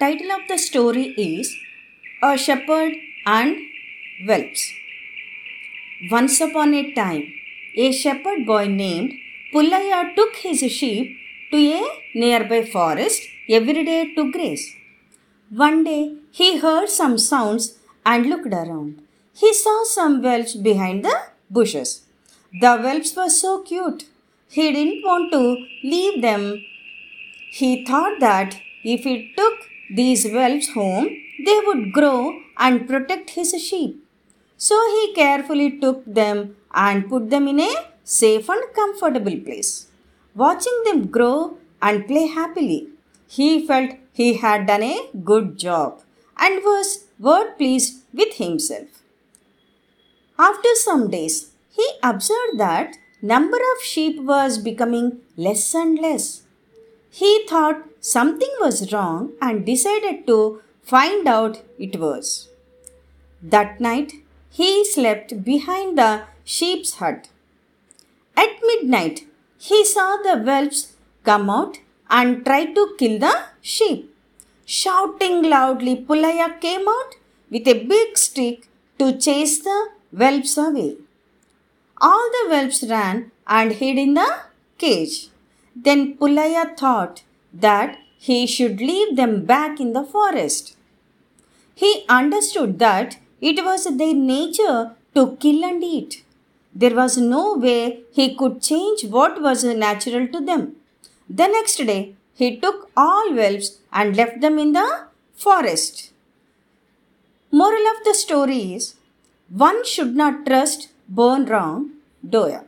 Title of the story is A Shepherd and Whelps. Once upon a time, a shepherd boy named Pullaya took his sheep to a nearby forest every day to graze. One day he heard some sounds and looked around. He saw some whelps behind the bushes. The whelps were so cute. He didn't want to leave them. He thought that if he took these whelps home, they would grow and protect his sheep. So he carefully took them and put them in a safe and comfortable place. Watching them grow and play happily, he felt he had done a good job and was well pleased with himself. After some days, he observed that number of sheep was becoming less and less. He thought something was wrong and decided to find out it was. That night, he slept behind the sheep's hut. At midnight, he saw the whelps come out and try to kill the sheep. Shouting loudly, Pullaya came out with a big stick to chase the whelps away. All the whelps ran and hid in the cage. Then Pullaya thought that he should leave them back in the forest. He understood that it was their nature to kill and eat. There was no way he could change what was natural to them. The next day, he took all whelps and left them in the forest. Moral of the story is one should not trust born wrong Doya.